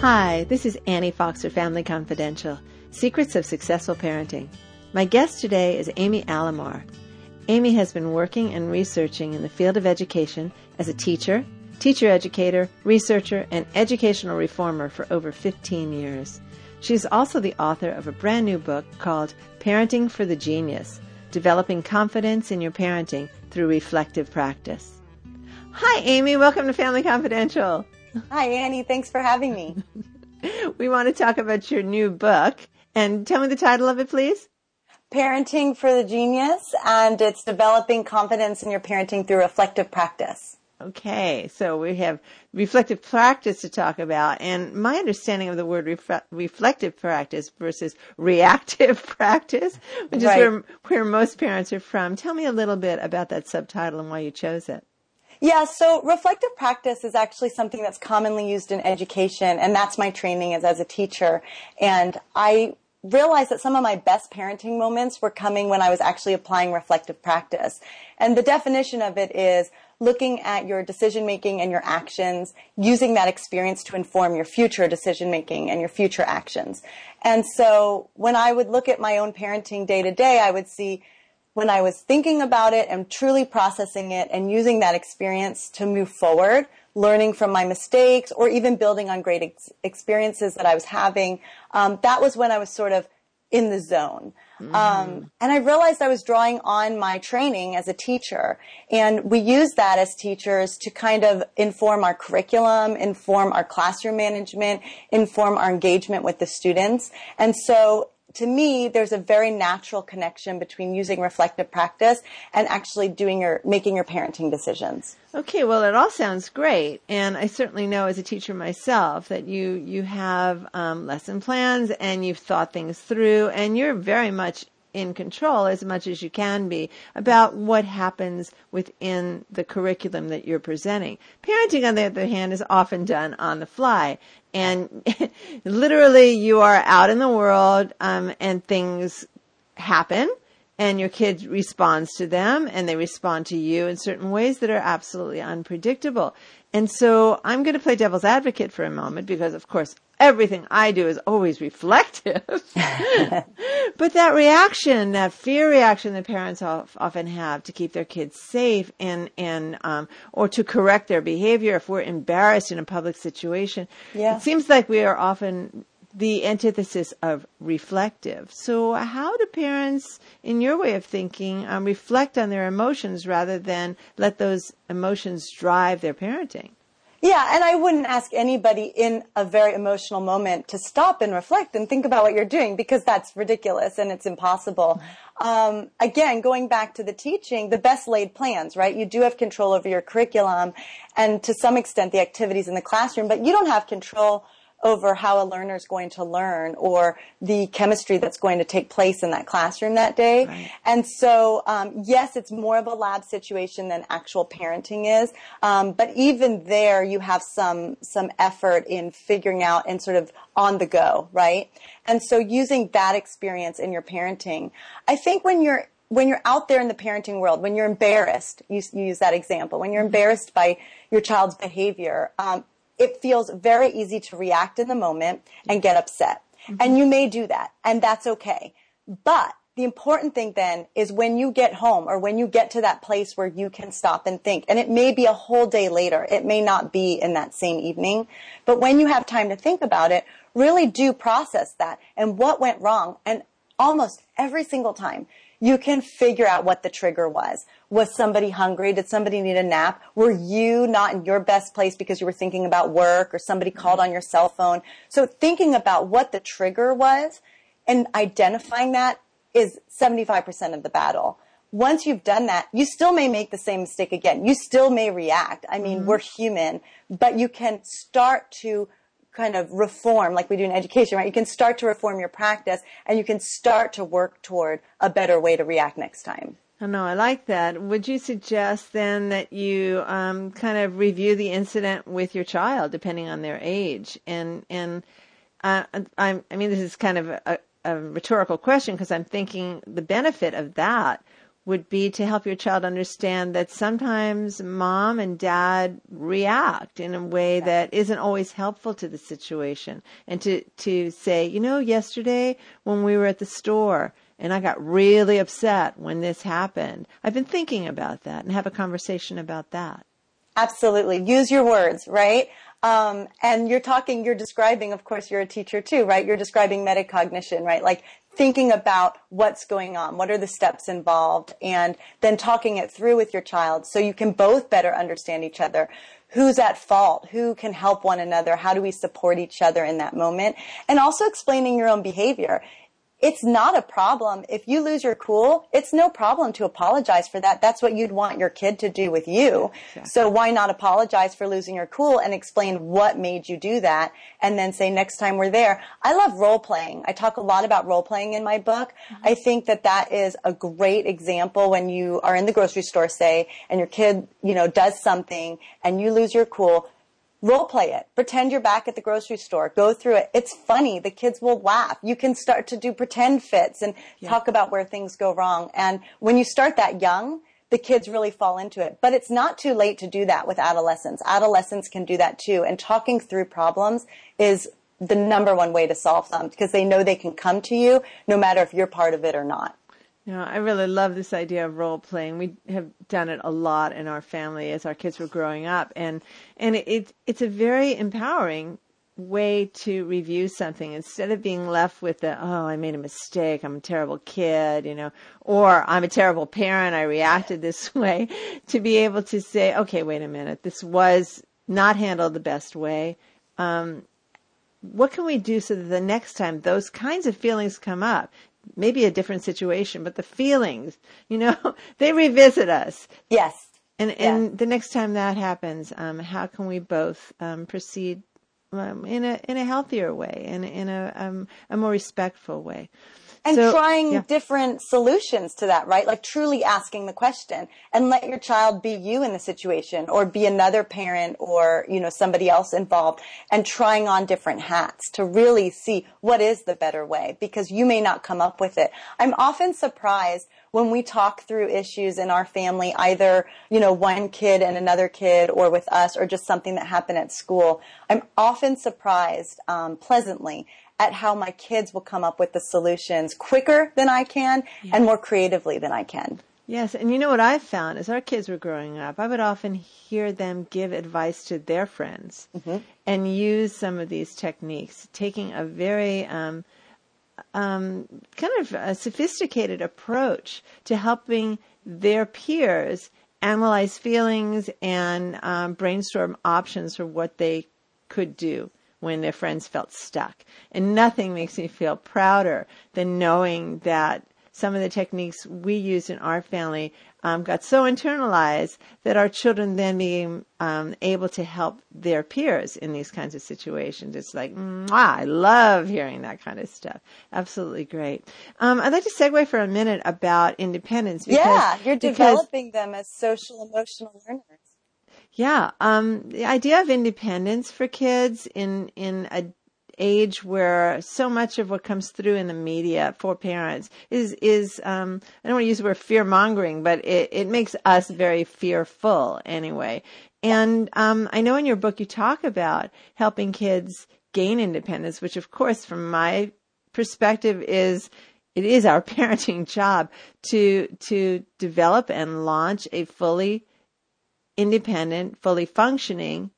Hi, this is Annie Fox for Family Confidential Secrets of Successful Parenting. My guest today is Amy Alamar. Amy has been working and researching in the field of education as a teacher, teacher educator, researcher, and educational reformer for over 15 years. She is also the author of a brand new book called Parenting for the Genius Developing Confidence in Your Parenting Through Reflective Practice. Hi, Amy. Welcome to Family Confidential. Hi, Annie. Thanks for having me. we want to talk about your new book. And tell me the title of it, please. Parenting for the Genius, and it's developing confidence in your parenting through reflective practice. Okay, so we have reflective practice to talk about, and my understanding of the word ref- reflective practice versus reactive practice, which right. is where, where most parents are from. Tell me a little bit about that subtitle and why you chose it. Yeah, so reflective practice is actually something that's commonly used in education, and that's my training as, as a teacher. And I realized that some of my best parenting moments were coming when I was actually applying reflective practice. And the definition of it is looking at your decision making and your actions, using that experience to inform your future decision making and your future actions. And so when I would look at my own parenting day to day, I would see when I was thinking about it and truly processing it and using that experience to move forward, learning from my mistakes or even building on great ex- experiences that I was having, um, that was when I was sort of in the zone. Mm-hmm. Um, and I realized I was drawing on my training as a teacher. And we use that as teachers to kind of inform our curriculum, inform our classroom management, inform our engagement with the students. And so to me, there's a very natural connection between using reflective practice and actually doing your, making your parenting decisions. Okay, well, it all sounds great, and I certainly know as a teacher myself that you you have um, lesson plans and you've thought things through, and you're very much in control as much as you can be about what happens within the curriculum that you're presenting. Parenting, on the other hand, is often done on the fly. And literally, you are out in the world, um, and things happen, and your kid responds to them, and they respond to you in certain ways that are absolutely unpredictable. And so I'm going to play devil's advocate for a moment because, of course, everything I do is always reflective. but that reaction, that fear reaction that parents often have to keep their kids safe and, and, um, or to correct their behavior if we're embarrassed in a public situation, yeah. it seems like we are often the antithesis of reflective. So, how do parents, in your way of thinking, um, reflect on their emotions rather than let those emotions drive their parenting? Yeah, and I wouldn't ask anybody in a very emotional moment to stop and reflect and think about what you're doing because that's ridiculous and it's impossible. Um, again, going back to the teaching, the best laid plans, right? You do have control over your curriculum and to some extent the activities in the classroom, but you don't have control over how a learner is going to learn or the chemistry that's going to take place in that classroom that day. Right. And so, um, yes, it's more of a lab situation than actual parenting is. Um, but even there, you have some some effort in figuring out and sort of on the go, right? And so, using that experience in your parenting, I think when you're when you're out there in the parenting world, when you're embarrassed, you, you use that example, when you're mm-hmm. embarrassed by your child's behavior, um, it feels very easy to react in the moment and get upset. Mm-hmm. And you may do that, and that's okay. But the important thing then is when you get home or when you get to that place where you can stop and think, and it may be a whole day later, it may not be in that same evening, but when you have time to think about it, really do process that and what went wrong. And almost every single time, you can figure out what the trigger was. Was somebody hungry? Did somebody need a nap? Were you not in your best place because you were thinking about work or somebody called on your cell phone? So thinking about what the trigger was and identifying that is 75% of the battle. Once you've done that, you still may make the same mistake again. You still may react. I mean, mm-hmm. we're human, but you can start to kind of reform like we do in education, right? You can start to reform your practice and you can start to work toward a better way to react next time. I know, I like that. Would you suggest then that you um, kind of review the incident with your child, depending on their age? And and uh, I, I mean, this is kind of a, a rhetorical question because I'm thinking the benefit of that would be to help your child understand that sometimes mom and dad react in a way that isn't always helpful to the situation. And to to say you know yesterday when we were at the store and I got really upset when this happened I've been thinking about that and have a conversation about that. Absolutely. Use your words right? Um, and you're talking, you're describing, of course, you're a teacher too, right? You're describing metacognition, right? Like thinking about what's going on, what are the steps involved, and then talking it through with your child so you can both better understand each other. Who's at fault? Who can help one another? How do we support each other in that moment? And also explaining your own behavior it's not a problem. If you lose your cool, it's no problem to apologize for that. That's what you'd want your kid to do with you. Exactly. So why not apologize for losing your cool and explain what made you do that and then say next time we're there. I love role playing. I talk a lot about role playing in my book. Mm-hmm. I think that that is a great example when you are in the grocery store, say, and your kid, you know, does something and you lose your cool role play it. Pretend you're back at the grocery store. Go through it. It's funny. The kids will laugh. You can start to do pretend fits and yeah. talk about where things go wrong. And when you start that young, the kids really fall into it. But it's not too late to do that with adolescents. Adolescents can do that too. And talking through problems is the number one way to solve them because they know they can come to you no matter if you're part of it or not. You know, I really love this idea of role playing. We have done it a lot in our family as our kids were growing up, and and it it's a very empowering way to review something instead of being left with the oh I made a mistake, I'm a terrible kid, you know, or I'm a terrible parent, I reacted this way. To be able to say, okay, wait a minute, this was not handled the best way. Um, what can we do so that the next time those kinds of feelings come up, maybe a different situation, but the feelings, you know, they revisit us. Yes. And and the next time that happens, um, how can we both um, proceed um, in a in a healthier way, in in a um, a more respectful way? And so, trying yeah. different solutions to that, right? Like truly asking the question and let your child be you in the situation or be another parent or, you know, somebody else involved and trying on different hats to really see what is the better way because you may not come up with it. I'm often surprised when we talk through issues in our family, either, you know, one kid and another kid or with us or just something that happened at school. I'm often surprised, um, pleasantly at how my kids will come up with the solutions quicker than I can yeah. and more creatively than I can. Yes, and you know what I've found as our kids were growing up, I would often hear them give advice to their friends mm-hmm. and use some of these techniques, taking a very um, um, kind of a sophisticated approach to helping their peers analyze feelings and um, brainstorm options for what they could do when their friends felt stuck. And nothing makes me feel prouder than knowing that some of the techniques we used in our family um, got so internalized that our children then became um, able to help their peers in these kinds of situations. It's like, mwah, I love hearing that kind of stuff. Absolutely great. Um, I'd like to segue for a minute about independence. Because, yeah, you're developing them as social emotional learners. Yeah, um, the idea of independence for kids in in a age where so much of what comes through in the media for parents is is um, I don't want to use the word fear mongering, but it, it makes us very fearful anyway. And um, I know in your book you talk about helping kids gain independence, which of course, from my perspective, is it is our parenting job to to develop and launch a fully independent, fully functioning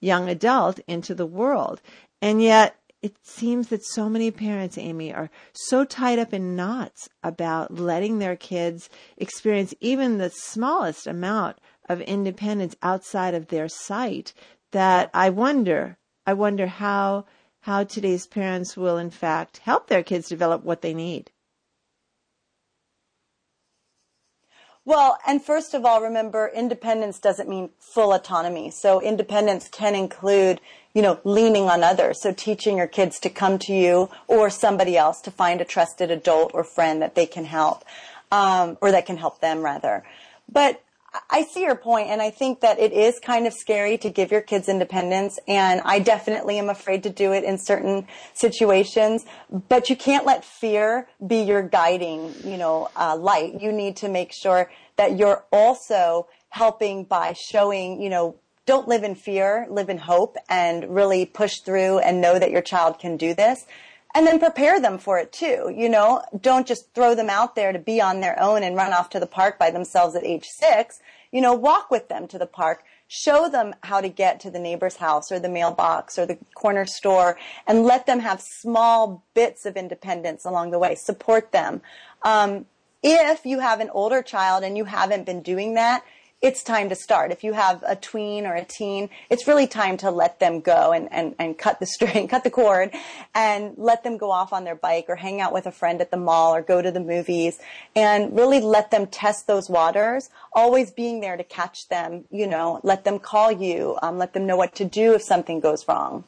young adult into the world. And yet it seems that so many parents, Amy, are so tied up in knots about letting their kids experience even the smallest amount of independence outside of their sight that I wonder, I wonder how, how today's parents will in fact help their kids develop what they need. Well, and first of all, remember independence doesn't mean full autonomy. So independence can include, you know, leaning on others. So teaching your kids to come to you or somebody else to find a trusted adult or friend that they can help, um, or that can help them rather. But I see your point, and I think that it is kind of scary to give your kids independence, and I definitely am afraid to do it in certain situations. But you can't let fear be your guiding, you know, uh, light. You need to make sure that you're also helping by showing, you know, don't live in fear, live in hope, and really push through and know that your child can do this and then prepare them for it too. You know, don't just throw them out there to be on their own and run off to the park by themselves at age six. You know, walk with them to the park. Show them how to get to the neighbor's house or the mailbox or the corner store and let them have small bits of independence along the way. Support them. Um, if you have an older child and you haven't been doing that, it's time to start. If you have a tween or a teen, it's really time to let them go and, and, and cut the string, cut the cord and let them go off on their bike or hang out with a friend at the mall or go to the movies and really let them test those waters, always being there to catch them, you know, let them call you, um, let them know what to do if something goes wrong.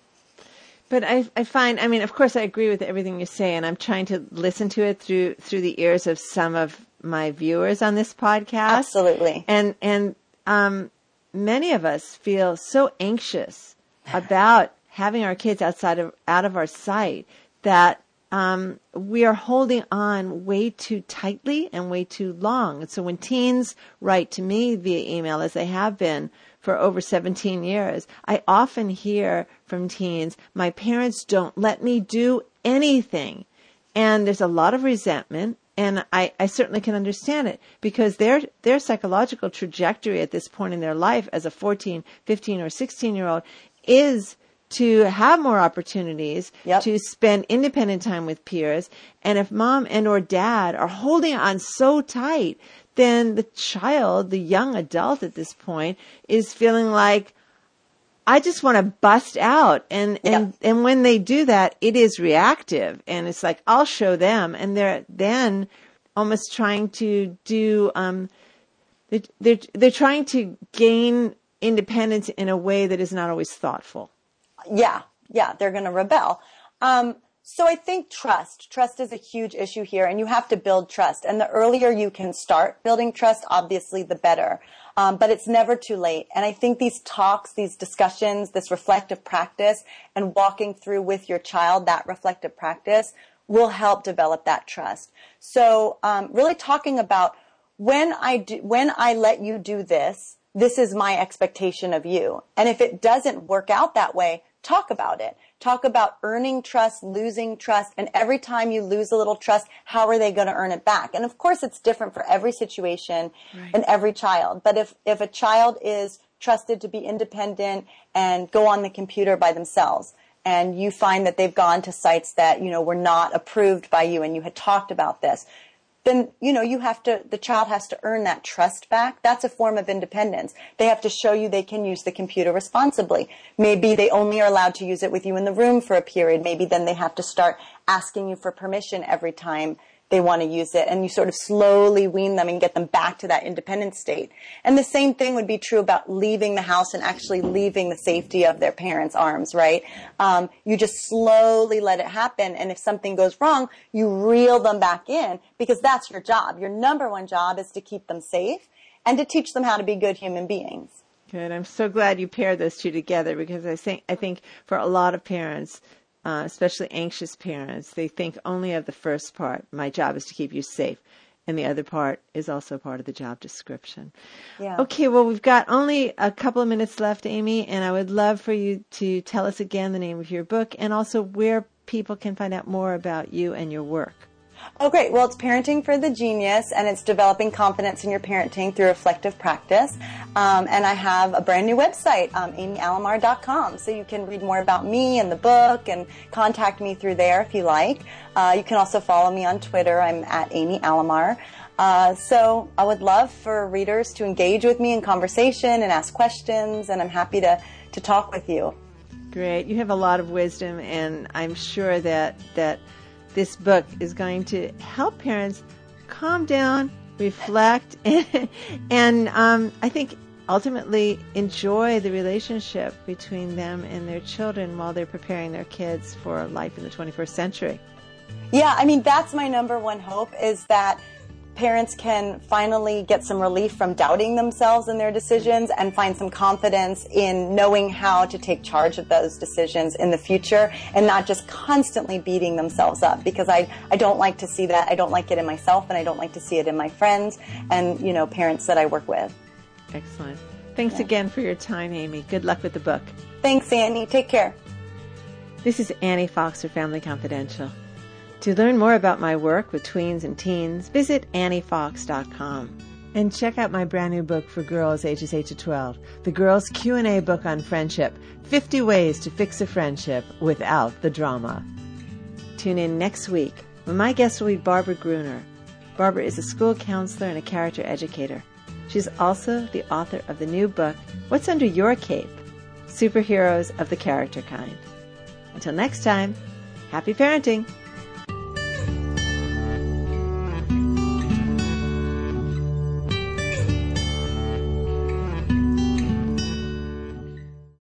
But I, I find, I mean, of course, I agree with everything you say, and I'm trying to listen to it through through the ears of some of my viewers on this podcast. Absolutely. And and um, many of us feel so anxious about having our kids outside of out of our sight that um, we are holding on way too tightly and way too long. And so when teens write to me via email, as they have been for over 17 years, I often hear from teens, my parents don't let me do anything. And there's a lot of resentment and I, I certainly can understand it because their their psychological trajectory at this point in their life as a 14, 15 or 16 year old is to have more opportunities yep. to spend independent time with peers and if mom and or dad are holding on so tight then the child the young adult at this point is feeling like I just want to bust out. And, and, yeah. and when they do that, it is reactive. And it's like, I'll show them. And they're then almost trying to do, um, they're, they're, they're trying to gain independence in a way that is not always thoughtful. Yeah. Yeah. They're going to rebel. Um, so I think trust, trust is a huge issue here and you have to build trust. And the earlier you can start building trust, obviously the better. Um, but it's never too late. And I think these talks, these discussions, this reflective practice and walking through with your child that reflective practice will help develop that trust. So, um, really talking about when I do, when I let you do this, this is my expectation of you. And if it doesn't work out that way, talk about it talk about earning trust, losing trust, and every time you lose a little trust, how are they going to earn it back? And of course, it's different for every situation right. and every child. But if, if a child is trusted to be independent and go on the computer by themselves, and you find that they've gone to sites that, you know, were not approved by you and you had talked about this, then you know you have to the child has to earn that trust back. That's a form of independence. They have to show you they can use the computer responsibly. Maybe they only are allowed to use it with you in the room for a period. Maybe then they have to start asking you for permission every time they want to use it and you sort of slowly wean them and get them back to that independent state. And the same thing would be true about leaving the house and actually leaving the safety of their parents' arms, right? Um, you just slowly let it happen. And if something goes wrong, you reel them back in because that's your job. Your number one job is to keep them safe and to teach them how to be good human beings. Good. I'm so glad you paired those two together because I think I think for a lot of parents, uh, especially anxious parents, they think only of the first part. My job is to keep you safe. And the other part is also part of the job description. Yeah. Okay, well, we've got only a couple of minutes left, Amy, and I would love for you to tell us again the name of your book and also where people can find out more about you and your work. Oh, great. Well, it's Parenting for the Genius, and it's developing confidence in your parenting through reflective practice. Um, and I have a brand new website, um, amyalamar.com, so you can read more about me and the book and contact me through there if you like. Uh, you can also follow me on Twitter. I'm at Amy Alamar. Uh, so I would love for readers to engage with me in conversation and ask questions, and I'm happy to, to talk with you. Great. You have a lot of wisdom, and I'm sure that that this book is going to help parents calm down, reflect, and, and um, I think ultimately enjoy the relationship between them and their children while they're preparing their kids for life in the 21st century. Yeah, I mean, that's my number one hope is that parents can finally get some relief from doubting themselves and their decisions and find some confidence in knowing how to take charge of those decisions in the future and not just constantly beating themselves up because I, I don't like to see that. I don't like it in myself and I don't like to see it in my friends and, you know, parents that I work with. Excellent. Thanks yeah. again for your time, Amy. Good luck with the book. Thanks, Annie. Take care. This is Annie Fox for Family Confidential. To learn more about my work with tweens and teens, visit anniefox.com. And check out my brand new book for girls ages 8 to 12, the Girls Q&A book on friendship, 50 ways to fix a friendship without the drama. Tune in next week when my guest will be Barbara Gruener. Barbara is a school counselor and a character educator. She's also the author of the new book, What's Under Your Cape? Superheroes of the Character Kind. Until next time, happy parenting!